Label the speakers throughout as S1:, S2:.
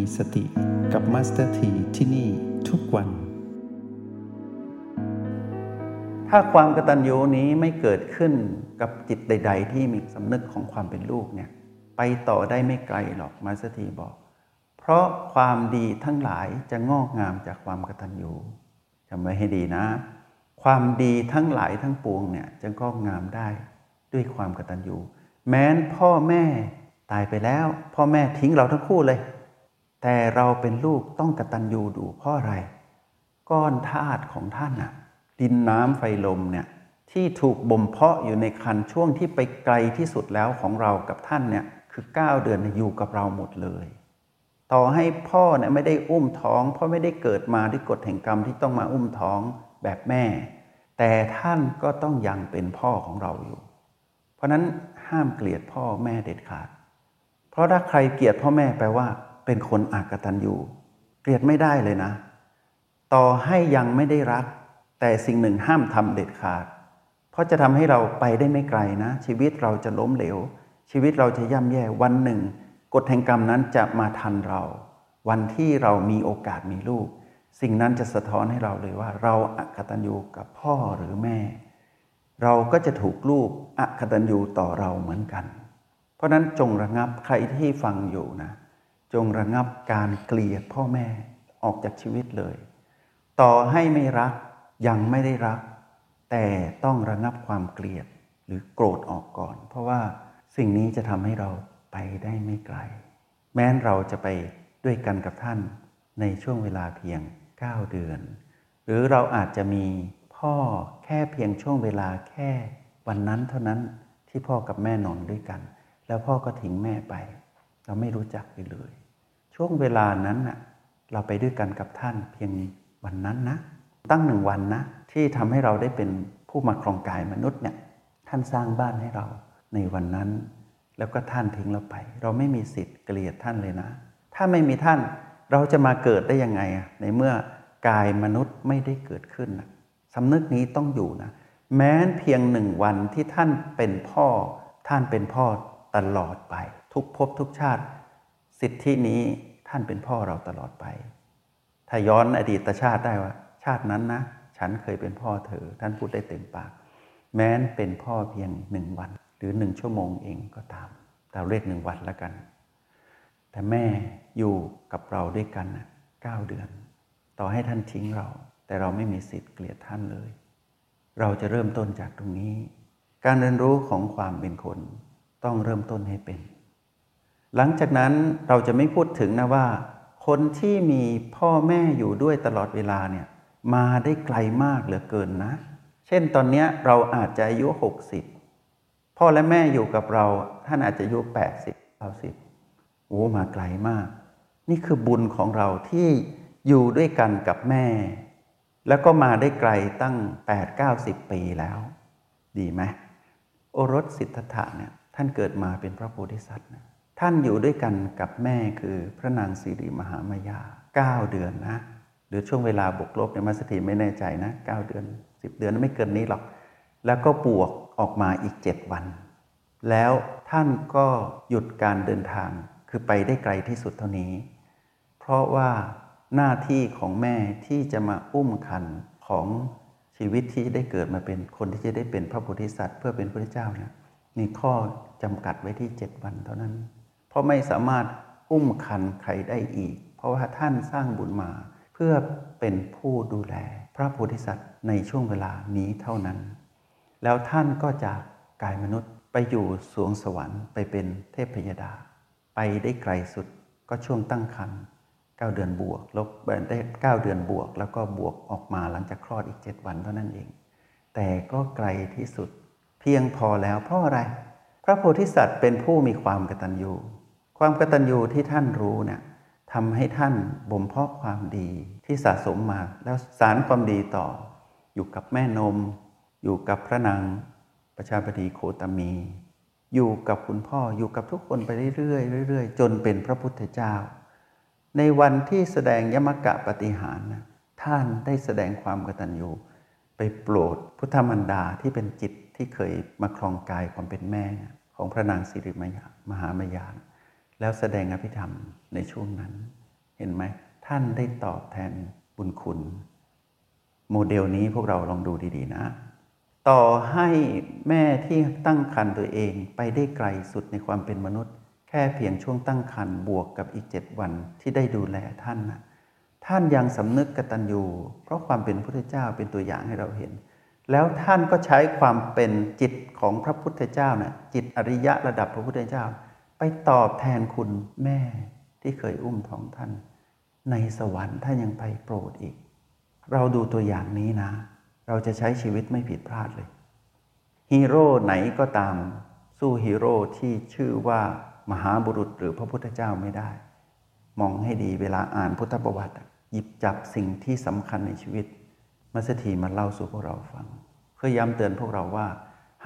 S1: มีสติกับมาสเตอร์ทีที่นี่ทุกวัน
S2: ถ้าความกตัญญูนี้ไม่เกิดขึ้นกับจิตใด ๆ ที่มีสำนึกของความเป็นลูกเนี่ยไปต่อได้ไม่ไกลหรอกมาสเตอร์ทีบอก เพราะความดีทั้งหลายจะงอกงามจากความกตัญญูจำไว้ให้ดีนะ ความดีทั้งหลายทั้งปวงเนี่ยจะงอกงามได้ด้วยความกตัญญูแม้นพ่อแม่ตายไปแล้ว พ่อแม่ทิ้งเราทั้งคู่เลย แต่เราเป็นลูกต้องกตัญญูดูเพราะอะไร ก้อนธาตุของท่านอะดินน้ำไฟลมเนี่ยที่ถูกบ่มเพาะอยู่ในคันช่วงที่ไปไกลที่สุดแล้วของเรากับท่านเนี่ยคือ 9 เดือนอยู่กับเราหมดเลย ต่อให้พ่อเนี่ยไม่ได้อุ้มท้องพ่อไม่ได้เกิดมาด้วยกฎแห่งกรรมที่ต้องมาอุ้มท้องแบบแม่ แต่ท่านก็ต้องยังเป็นพ่อของเราอยู่ เพราะนั้นห้ามเกลียดพ่อแม่เด็ดขาด เพราะถ้าใครเกลียดพ่อแม่แปลว่า เป็นคนอากตันอยู่เกลียดไม่ได้เลยนะ ต่อให้ยังไม่ได้รัก แต่สิ่งหนึ่งห้ามทำเด็ดขาด เพราะจะทำให้เราไปได้ไม่ไกลนะ ชีวิตเราจะล้มเหลว ชีวิตเราจะย่ำแย่วันหนึ่ง กฎแห่งกรรมนั้นจะมาทันเรา วันที่เรามีโอกาสมีลูก สิ่งนั้นจะสะท้อนให้เราเลยว่า เราอักตันยูกับพ่อหรือแม่ เราก็จะถูกลูกอักตันยูต่อเราเหมือนกัน เพราะนั้นจงระงับใครที่ฟังอยู่นะ จงระงับการเกลียดพ่อแม่ออกจากชีวิตเลย ต่อให้ไม่รักยังไม่ได้รัก แต่ต้องระงับความเกลียดหรือโกรธออกก่อน เพราะว่าสิ่งนี้จะทำให้เราไปได้ไม่ไกล แม้นเราจะไปด้วยกันกับท่านในช่วงเวลาเพียง 9 เดือน หรือเราอาจจะมีพ่อแค่เพียงช่วงเวลาแค่วันนั้นเท่านั้นที่พ่อกับแม่นอนด้วยกัน แล้วพ่อก็ทิ้งแม่ไป เราไม่รู้จักเลย ช่วงเวลานั้นน่ะเราไปด้วยกันกับท่านเพียงวันนั้นนะ ตั้งหนึ่งวันนะ ที่ทำให้เราได้เป็นผู้มาครองกายมนุษย์เนี่ยท่านสร้างบ้านให้เราในวันนั้น แล้วก็ท่านทิ้งเราไป เราไม่มีสิทธิ์เกลียดท่านเลยนะ ถ้าไม่มีท่านเราจะมาเกิดได้ยังไงในเมื่อกายมนุษย์ไม่ได้เกิดขึ้นนะสำนึกนี้ต้องอยู่นะ แม้นเพียงหนึ่งวันที่ท่านเป็นพ่อ ท่านเป็นพ่อตลอดไป ทุกภพทุกชาติ สิทธินี้ ท่านเป็นพ่อเราตลอดไป ถ้าย้อนอดีตชาติได้ว่า ชาตินั้นนะ ฉันเคยเป็นพ่อเธอ ท่านพูดได้เต็มปาก แม้นเป็นพ่อเพียงหนึ่งวัน หรือหนึ่งชั่วโมงเองก็ตามเราเรียกหนึ่งวันแล้วกัน แต่แม่อยู่กับเราด้วยกันนะเก้าเดือน ต่อให้ท่านทิ้งเรา แต่เราไม่มีสิทธิ์เกลียดท่านเลย เราจะเริ่มต้นจากตรงนี้ การเรียนรู้ของความเป็นคนต้องเริ่มต้นให้เป็น หลังจากนั้นเราจะไม่พูดถึงนะว่า คนที่มีพ่อแม่อยู่ด้วยตลอดเวลาเนี่ยมาได้ไกลมากเหลือเกินนะ เช่นตอนนี้เราอาจจะอายุ 60 พ่อและแม่อยู่กับเราท่านอาจจะอายุ 80 90โอ้มาไกลมาก นี่คือบุญของเราที่อยู่ด้วยกันกับแม่ แล้วก็มาได้ไกลตั้ง 8-90 ปีแล้ว ดีไหมโอรสสิทธัตถะเนี่ยท่านเกิดมาเป็นพระโพธิสัตว์นะ ท่านอยู่ด้วยกันกับแม่คือพระนางสิริมหามายา 9 เดือนนะ หรือช่วงเวลาบวกลบเนี่ยมาสถีไม่แน่ใจนะ 9 เดือน 10 เดือนไม่เกินนี้หรอก แล้วก็บวกออกมาอีก 7 วัน แล้วท่านก็หยุดการเดินทางคือไปได้ไกลที่สุดเท่านี้ เพราะว่าหน้าที่ของแม่ที่จะมาอุ้มคันของชีวิตที่ได้เกิดมาเป็นคนที่จะได้เป็นพระโพธิสัตว์ เพื่อเป็นพระเจ้านี่ยมีข้อจำกัดไว้ที่ 7 วันเท่านั้น เพราะไม่สามารถอุ้มคันใครได้อีก เพราะว่าท่านสร้างบุญมา เพื่อเป็นผู้ดูแล พระโพธิสัตว์ในช่วงเวลานี้เท่านั้น แล้วท่านก็จากกายมนุษย์ไปอยู่สวงสวรรค์ไปเป็นเทพพยดา ไปได้ไกลสุดก็ช่วงตั้งครรภ์9เดือนบวกลบได้ 9 เดือนบวก แล้วก็บวกออกมาหลังจากคลอดอีก 7 วันเท่านั้นเอง แต่ก็ไกลที่สุดเพียงพอแล้วเพราะอะไร พระโพธิสัตว์เป็นผู้มีความกตัญญู ความกตัญญูที่ท่านรู้เนี่ยทำให้ท่านบ่มเพาะความดีที่สะสมมาแล้วสารความดีต่อ อยู่กับแม่นม อยู่กับพระนางประชาบดีโคตมี อยู่กับคุณพ่ออยู่กับทุกคนไปเรื่อยๆเรื่อยๆจนเป็นพระพุทธเจ้า ในวันที่แสดงยมกะปฏิหารนะท่านได้แสดงความกตัญญูไปโปรดพุทธมันดาที่เป็นจิตที่เคยมาครองกายความเป็นแม่ของพระนางสิริมยามหามายา แล้วแสดงอภิธรรมในช่วงนั้น เห็นไหมท่านได้ตอบแทนบุญคุณ โมเดลนี้พวกเราลองดูดีๆนะ ต่อให้แม่ที่ตั้งครรภ์ตัวเองไปได้ไกลสุดในความเป็นมนุษย์ แค่เพียงช่วงตั้งครรภ์บวกกับอีกเจ็ดวันที่ได้ดูแลท่านนะท่านยังสำนึกกตัญญูเพราะความเป็นพระพุทธเจ้าเป็นตัวอย่างให้เราเห็น แล้วท่านก็ใช้ความเป็นจิตของพระพุทธเจ้านะ่ะจิตอริยะระดับพระพุทธเจ้า ไปตอบแทนคุณแม่ที่เคยอุ้มท้องท่าน ในสวรรค์ท่านยังไปโปรดอีก เราดูตัวอย่างนี้นะ เราจะใช้ชีวิตไม่ผิดพลาดเลยฮีโร่ไหนก็ตามสู้ฮีโร่ที่ชื่อว่ามหาบุรุษหรือพระพุทธเจ้าไม่ได้ มองให้ดีเวลาอ่านพุทธประวัติ หยิบจับสิ่งที่สำคัญในชีวิตมัสถีมาเล่าสู่พวกเราฟัง เพื่อย้ำเตือนพวกเราว่า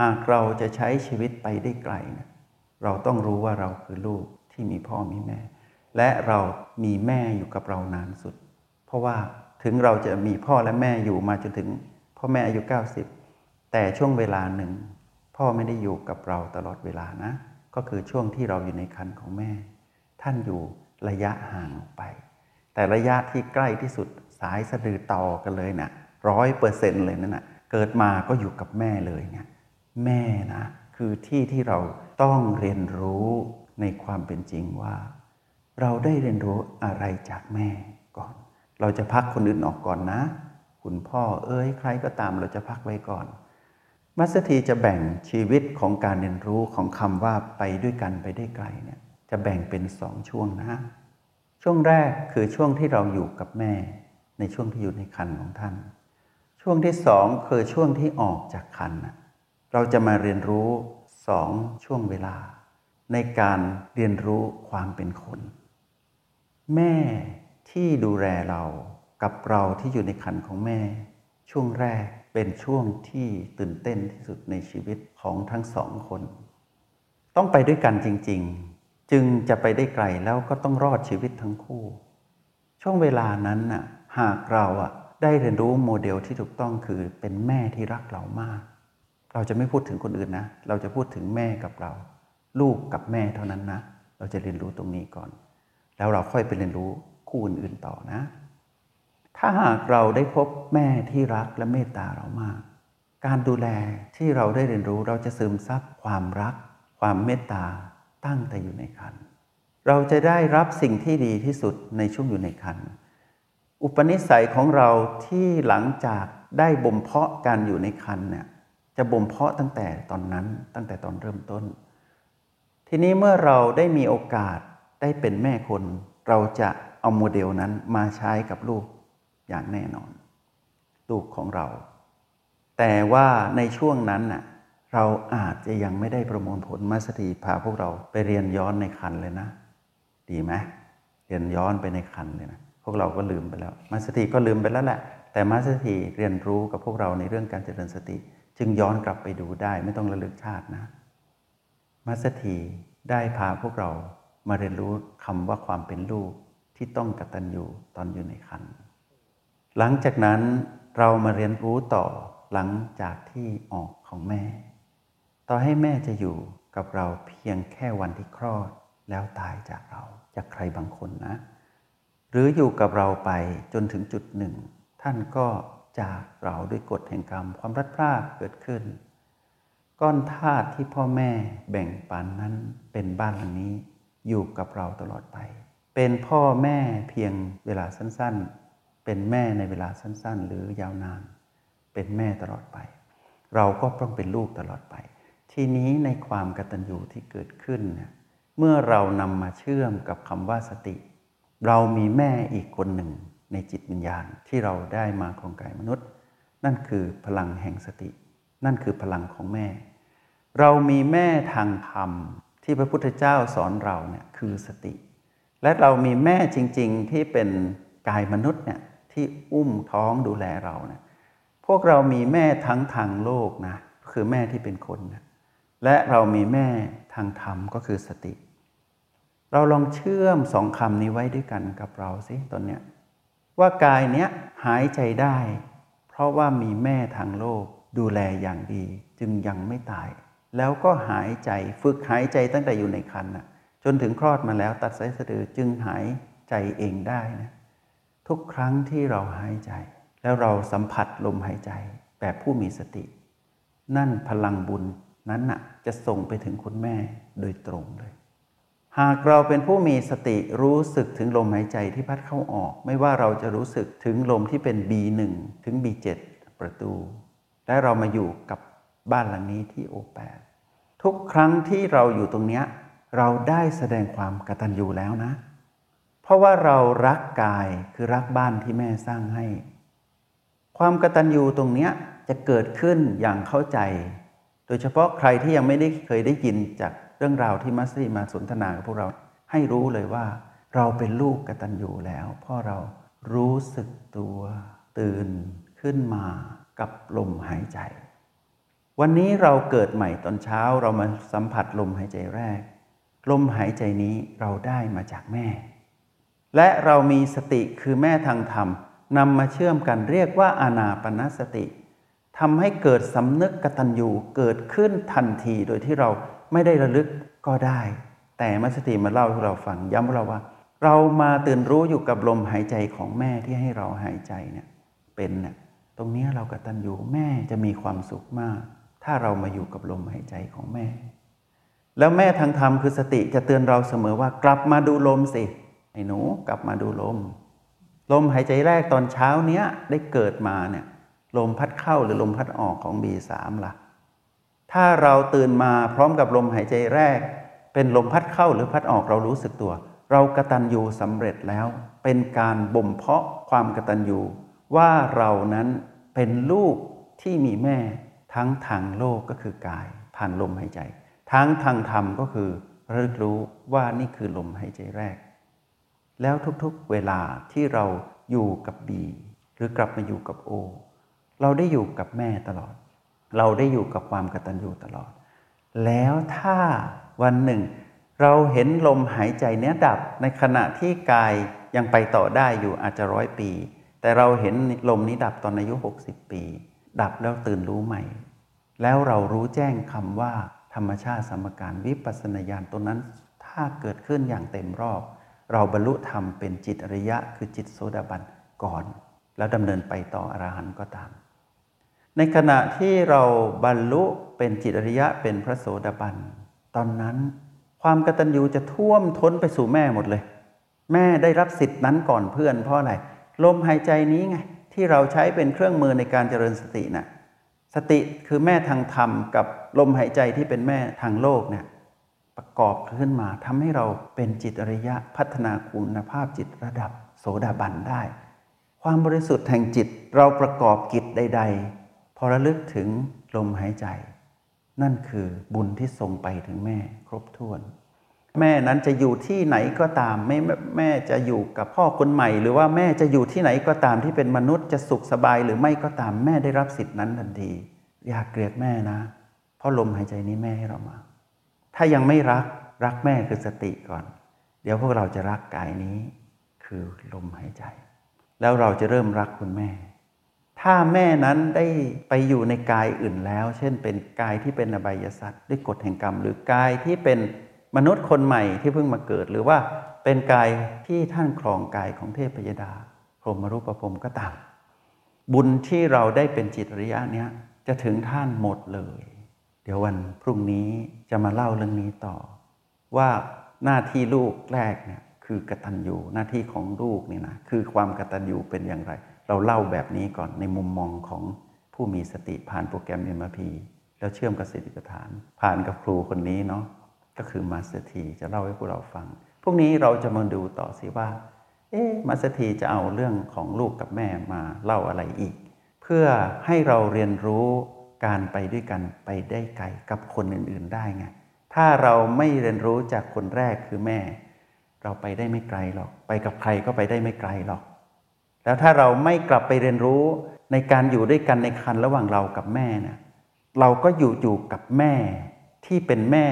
S2: หากเราจะใช้ชีวิตไปได้ไกลนะ เราต้องรู้ว่าเราคือลูกที่มีพ่อมีแม่ และเรามีแม่อยู่กับเรานานสุด เพราะว่าถึงเราจะมีพ่อและแม่อยู่มาจนถึง พ่อแม่อายุ 90 แต่ช่วงเวลาหนึ่ง พ่อไม่ได้อยู่กับเราตลอดเวลานะ ก็คือช่วงที่เราอยู่ในคันของแม่ ท่านอยู่ระยะห่างออกไป แต่ระยะที่ใกล้ที่สุดสายสะดือต่อกันเลยนะ่ะร้อยเปอร์เซ็นต์เลยนั่นนะ่ะเกิดมาก็อยู่กับแม่เลยเนี่ยแม่นะ คือที่ที่เราต้องเรียนรู้ในความเป็นจริงว่า เราได้เรียนรู้อะไรจากแม่ก่อน เราจะพักคนอื่นออกก่อนนะ คุณพ่อเอ้ยใครก็ตามเราจะพักไว้ก่อน มัสถีจะแบ่งชีวิตของการเรียนรู้ของคำว่าไปด้วยกันไปได้ไกลเนี่ยจะแบ่งเป็นสองช่วงนะ ช่วงแรกคือช่วงที่เราอยู่กับแม่ ในช่วงที่อยู่ในคันของท่าน ช่วงที่สองคือช่วงที่ออกจากคัน เราจะมาเรียนรู้สองช่วงเวลา ในการเรียนรู้ความเป็นคน แม่ที่ดูแลเรากับเราที่อยู่ในคันของแม่ ช่วงแรกเป็นช่วงที่ตื่นเต้นที่สุดในชีวิตของทั้งสองคน ต้องไปด้วยกันจริง ๆ จึงจะไปได้ไกลแล้วก็ต้องรอดชีวิตทั้งคู่ ช่วงเวลานั้นน่ะหากเราอะได้เรียนรู้โมเดลที่ถูกต้องคือเป็นแม่ที่รักเรามาก เราจะไม่พูดถึงคนอื่นนะ เราจะพูดถึงแม่กับเรา ลูกกับแม่เท่านั้นนะ เราจะเรียนรู้ตรงนี้ก่อน แล้วเราค่อยไปเรียนรู้คู่อื่นๆต่อนะ ถ้าหากเราได้พบแม่ที่รักและเมตตาเรามาก การดูแลที่เราได้เรียนรู้เราจะซึมซับความรัก ความเมตตาตั้งแต่อยู่ในคันเราจะได้รับสิ่งที่ดีที่สุดในช่วงอยู่ในคันอุปนิสัยของเราที่หลังจากได้บ่มเพาะการอยู่ในคันเนี่ย จะบ่มเพาะตั้งแต่ตอนนั้นตั้งแต่ตอนเริ่มต้น ทีนี้เมื่อเราได้มีโอกาสได้เป็นแม่คน เราจะเอาโมเดลนั้นมาใช้กับลูกอย่างแน่นอน ลูกของเรา แต่ว่าในช่วงนั้นน่ะเราอาจจะยังไม่ได้ประมวลผลมาสถีพาพวกเราไปเรียนย้อนในคันเลยนะ ดีไหมเรียนย้อนไปในคันเลยนะพวกเราก็ลืมไปแล้ว มาสถีก็ลืมไปแล้วแหละ แต่มาสถีเรียนรู้กับพวกเราในเรื่องการเจริญสติ จึงย้อนกลับไปดูได้ไม่ต้องระลึกชาตินะมาสถีได้พาพวกเรามาเรียนรู้คำว่าความเป็นลูกที่ต้องกตัญญูตอนอยู่ในคันหลังจากนั้นเรามาเรียนรู้ต่อหลังจากที่ออกของแม่ ต่อให้แม่จะอยู่กับเราเพียงแค่วันที่คลอดแล้วตายจากเราจากใครบางคนนะ หรืออยู่กับเราไปจนถึงจุดหนึ่ง ท่านก็ จากเราด้วยกฎแห่งกรรมความรัดพรากเกิดขึ้น ก้อนธาตุที่พ่อแม่แบ่งปันนั้นเป็นบ้านหลังนี้ อยู่กับเราตลอดไป เป็นพ่อแม่เพียงเวลาสั้นๆ เป็นแม่ในเวลาสั้นๆ หรือยาวนาน เป็นแม่ตลอดไป เราก็ต้องเป็นลูกตลอดไป ทีนี้ในความกตัญญูที่เกิดขึ้นเนี่ยเมื่อเรานำมาเชื่อมกับคำว่าสติ เรามีแม่อีกคนหนึ่ง ในจิตวิญญาณที่เราได้มาของกายมนุษย์ นั่นคือพลังแห่งสติ นั่นคือพลังของแม่ เรามีแม่ทางธรรมที่พระพุทธเจ้าสอนเราเนี่ยคือสติ และเรามีแม่จริง ๆ ที่เป็นกายมนุษย์เนี่ยที่อุ้มท้องดูแลเราเนี่ยพวกเรามีแม่ทั้งทางโลกนะคือแม่ที่เป็นคนนะและเรามีแม่ทางธรรมก็คือสติ เราลองเชื่อมสองคำนี้ไว้ด้วยกันกับเราสิตอนเนี้ย ว่ากายเนี้ยหายใจได้ เพราะว่ามีแม่ทางโลกดูแลอย่างดีจึงยังไม่ตาย แล้วก็หายใจฝึกหายใจตั้งแต่อยู่ในครรภ์นะจนถึงคลอดมาแล้วตัดสายสะดือจึงหายใจเองได้นะทุกครั้งที่เราหายใจ แล้วเราสัมผัสลมหายใจแบบผู้มีสติ นั่นพลังบุญนั้นน่ะจะส่งไปถึงคุณแม่โดยตรงเลย หากเราเป็นผู้มีสติรู้สึกถึงลมหายใจที่พัดเข้าออก ไม่ว่าเราจะรู้สึกถึงลมที่เป็น B1 ถึง B7 ประตู และเรามาอยู่กับบ้านหลังนี้ที่โอแปทุกครั้งที่เราอยู่ตรงเนี้ยเราได้แสดงความกตัญญูแล้วนะ เพราะว่าเรารักกายคือรักบ้านที่แม่สร้างให้ ความกตัญญูตรงเนี้ยจะเกิดขึ้นอย่างเข้าใจ โดยเฉพาะใครที่ยังไม่ได้เคยได้ยินจาก เรื่องราวที่มัสซี่มาสนทนากับพวกเราให้รู้เลยว่า เราเป็นลูกกตัญญูแล้วพราะเรารู้สึกตัวตื่นขึ้นมากับลมหายใจ วันนี้เราเกิดใหม่ตอนเช้าเรามาสัมผัสลมหายใจแรก ลมหายใจนี้เราได้มาจากแม่ และเรามีสติคือแม่ทางธรรมนำมาเชื่อมกันเรียกว่าอานาปนสติทำให้เกิดสำนึกกตัญญูเกิดขึ้นทันทีโดยที่เราไม่ได้ระลึกก็ได้ แต่มัสติมาเล่าให้เราฟังย้ำเราว่า เรามาตื่นรู้อยู่กับลมหายใจของแม่ที่ให้เราหายใจเนี่ยเป็นเนี่ยตรงนี้เรากตัญญูแม่จะมีความสุขมาก ถ้าเรามาอยู่กับลมหายใจของแม่ แล้วแม่ทางธรรมคือสติจะเตือนเราเสมอว่ากลับมาดูลมสิไอ้หนูกลับมาดูลม ลมหายใจแรกตอนเช้าเนี้ยได้เกิดมาเนี่ยลมพัดเข้าหรือลมพัดออกของ B3 ล่ะ ถ้าเราตื่นมาพร้อมกับลมหายใจแรก เป็นลมพัดเข้าหรือพัดออกเรารู้สึกตัว เรากระตัญญูสำเร็จแล้ว เป็นการบ่มเพาะความกระตัญญูว่าเรานั้นเป็นลูกที่มีแม่ ทั้งทางโลกก็คือกาย ผ่านลมหายใจ ทั้งทางธรรมก็คือระลึกรู้ว่านี่คือลมหายใจแรก แล้วทุกๆเวลาที่เราอยู่กับบีหรือกลับมาอยู่กับโอ เราได้อยู่กับแม่ตลอด เราได้อยู่กับความกตัญญูตลอด แล้วถ้าวันหนึ่ง เราเห็นลมหายใจเนี้ยดับในขณะที่กายยังไปต่อได้อยู่อาจจะร้อยปี แต่เราเห็นลมนี้ดับตอนอายุ 60 ปี ดับแล้วตื่นรู้ใหม่ แล้วเรารู้แจ้งคำว่า ธรรมชาติสมการวิปัสสนาญาณตัวนั้น ถ้าเกิดขึ้นอย่างเต็มรอบ เราบรรลุธรรมเป็นจิตอริยะ คือจิตโสดาบันก่อน แล้วดำเนินไปต่ออรหันต์ก็ตาม ในขณะที่เราบรรลุเป็นจิตอริยะเป็นพระโสดาบัน ตอนนั้นความกตัญญูจะท่วมท้นไปสู่แม่หมดเลย แม่ได้รับสิทธินั้นก่อนเพื่อนเพราะอะไรลมหายใจนี้ไงที่เราใช้เป็นเครื่องมือในการเจริญสตินะ่ะสติคือแม่ทางธรรมกับลมหายใจที่เป็นแม่ทางโลกเนี่ยประกอบขึ้นมาทำให้เราเป็นจิตอริยะพัฒนาคุณภาพจิตระดับโสดาบันได้ ความบริสุทธิ์แห่งจิตเราประกอบกิจใด ๆ อระลึกถึงลมหายใจ นั่นคือบุญที่ส่งไปถึงแม่ครบถ้วน แม่นั้นจะอยู่ที่ไหนก็ตามไม่แม่จะอยู่กับพ่อคนใหม่ หรือว่าแม่จะอยู่ที่ไหนก็ตามที่เป็นมนุษย์จะสุขสบายหรือไม่ก็ตามแม่ได้รับสิทธินั้นทันที อย่าเกลียดแม่นะ เพราะลมหายใจนี้แม่ให้เรามา ถ้ายังไม่รักรักแม่คือสติก่อน เดี๋ยวพวกเราจะรักกายนี้ คือลมหายใจ แล้วเราจะเริ่มรักคุณแม่ ถ้าแม่นั้นได้ไปอยู่ในกายอื่นแล้ว เช่น เป็นกายที่เป็นอบายสัตว์ด้วยกฎแห่งกรรม หรือกายที่เป็นมนุษย์คนใหม่ที่เพิ่งมาเกิด หรือว่าเป็นกายที่ท่านครองกายของเทพยดาพรหมรูปภพก็ตาม บุญที่เราได้เป็นจิตริยะเนี้ยจะถึงท่านหมดเลย เดี๋ยววันพรุ่งนี้จะมาเล่าเรื่องนี้ต่อ ว่าหน้าที่ลูกแรกเนี่ยคือกตัญญูหน้าที่ของลูกนี่นะคือความกตัญญูเป็นอย่างไร เราเล่าแบบนี้ก่อนในมุมมองของผู้มีสติผ่านโปรแกรม MRP แล้วเชื่อมกับสติปัฏฐาน ผ่านกับครูคนนี้เนาะก็คือมาสเตอร์ทีจะเล่าให้พวกเราฟังพรุ่งนี้เราจะมาดูต่อสิว่า เอ๊มาสเตอร์ทีจะเอาเรื่องของลูกกับแม่มาเล่าอะไรอีก เพื่อให้เราเรียนรู้การไปด้วยกันไปได้ไกลกับคนอื่น ๆ ได้ไงถ้าเราไม่เรียนรู้จากคนแรกคือแม่ เราไปได้ไม่ไกลหรอก ไปกับใครก็ไปได้ไม่ไกลหรอก แล้วถ้าเราไม่กลับไปเรียนรู้ในการอยู่ด้วยกันในคันระหว่างเรากับแม่นะเราก็อยู่อยู่กับแม่ที่เป็นแม่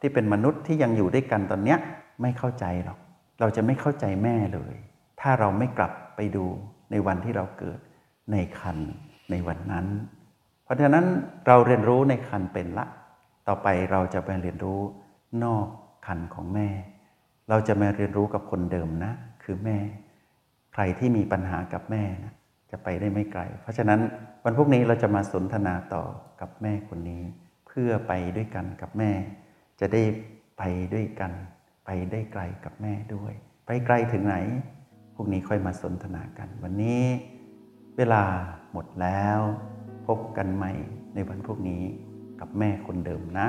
S2: ที่เป็นมนุษย์ที่ยังอยู่ด้วยกันตอนเนี้ยไม่เข้าใจหรอก เราจะไม่เข้าใจแม่เลย ถ้าเราไม่กลับไปดูในวันที่เราเกิดในคันในวันนั้น เพราะฉะนั้นเราเรียนรู้ในคันเป็นละ ต่อไปเราจะไปเรียนรู้นอกคันของแม่ เราจะมาเรียนรู้กับคนเดิมนะ คือแม่ ใครที่มีปัญหากับแม่นะจะไปได้ไม่ไกล เพราะฉะนั้นวันพรุ่งนี้เราจะมาสนทนาต่อกับแม่คนนี้ เพื่อไปด้วยกันกับแม่ จะได้ไปด้วยกัน ไปได้ไกลกับแม่ด้วย ไปไกลถึงไหนพรุ่งนี้ค่อยมาสนทนากัน วันนี้เวลาหมดแล้ว พบกันใหม่ในวันพรุ่งนี้กับแม่คนเดิมนะ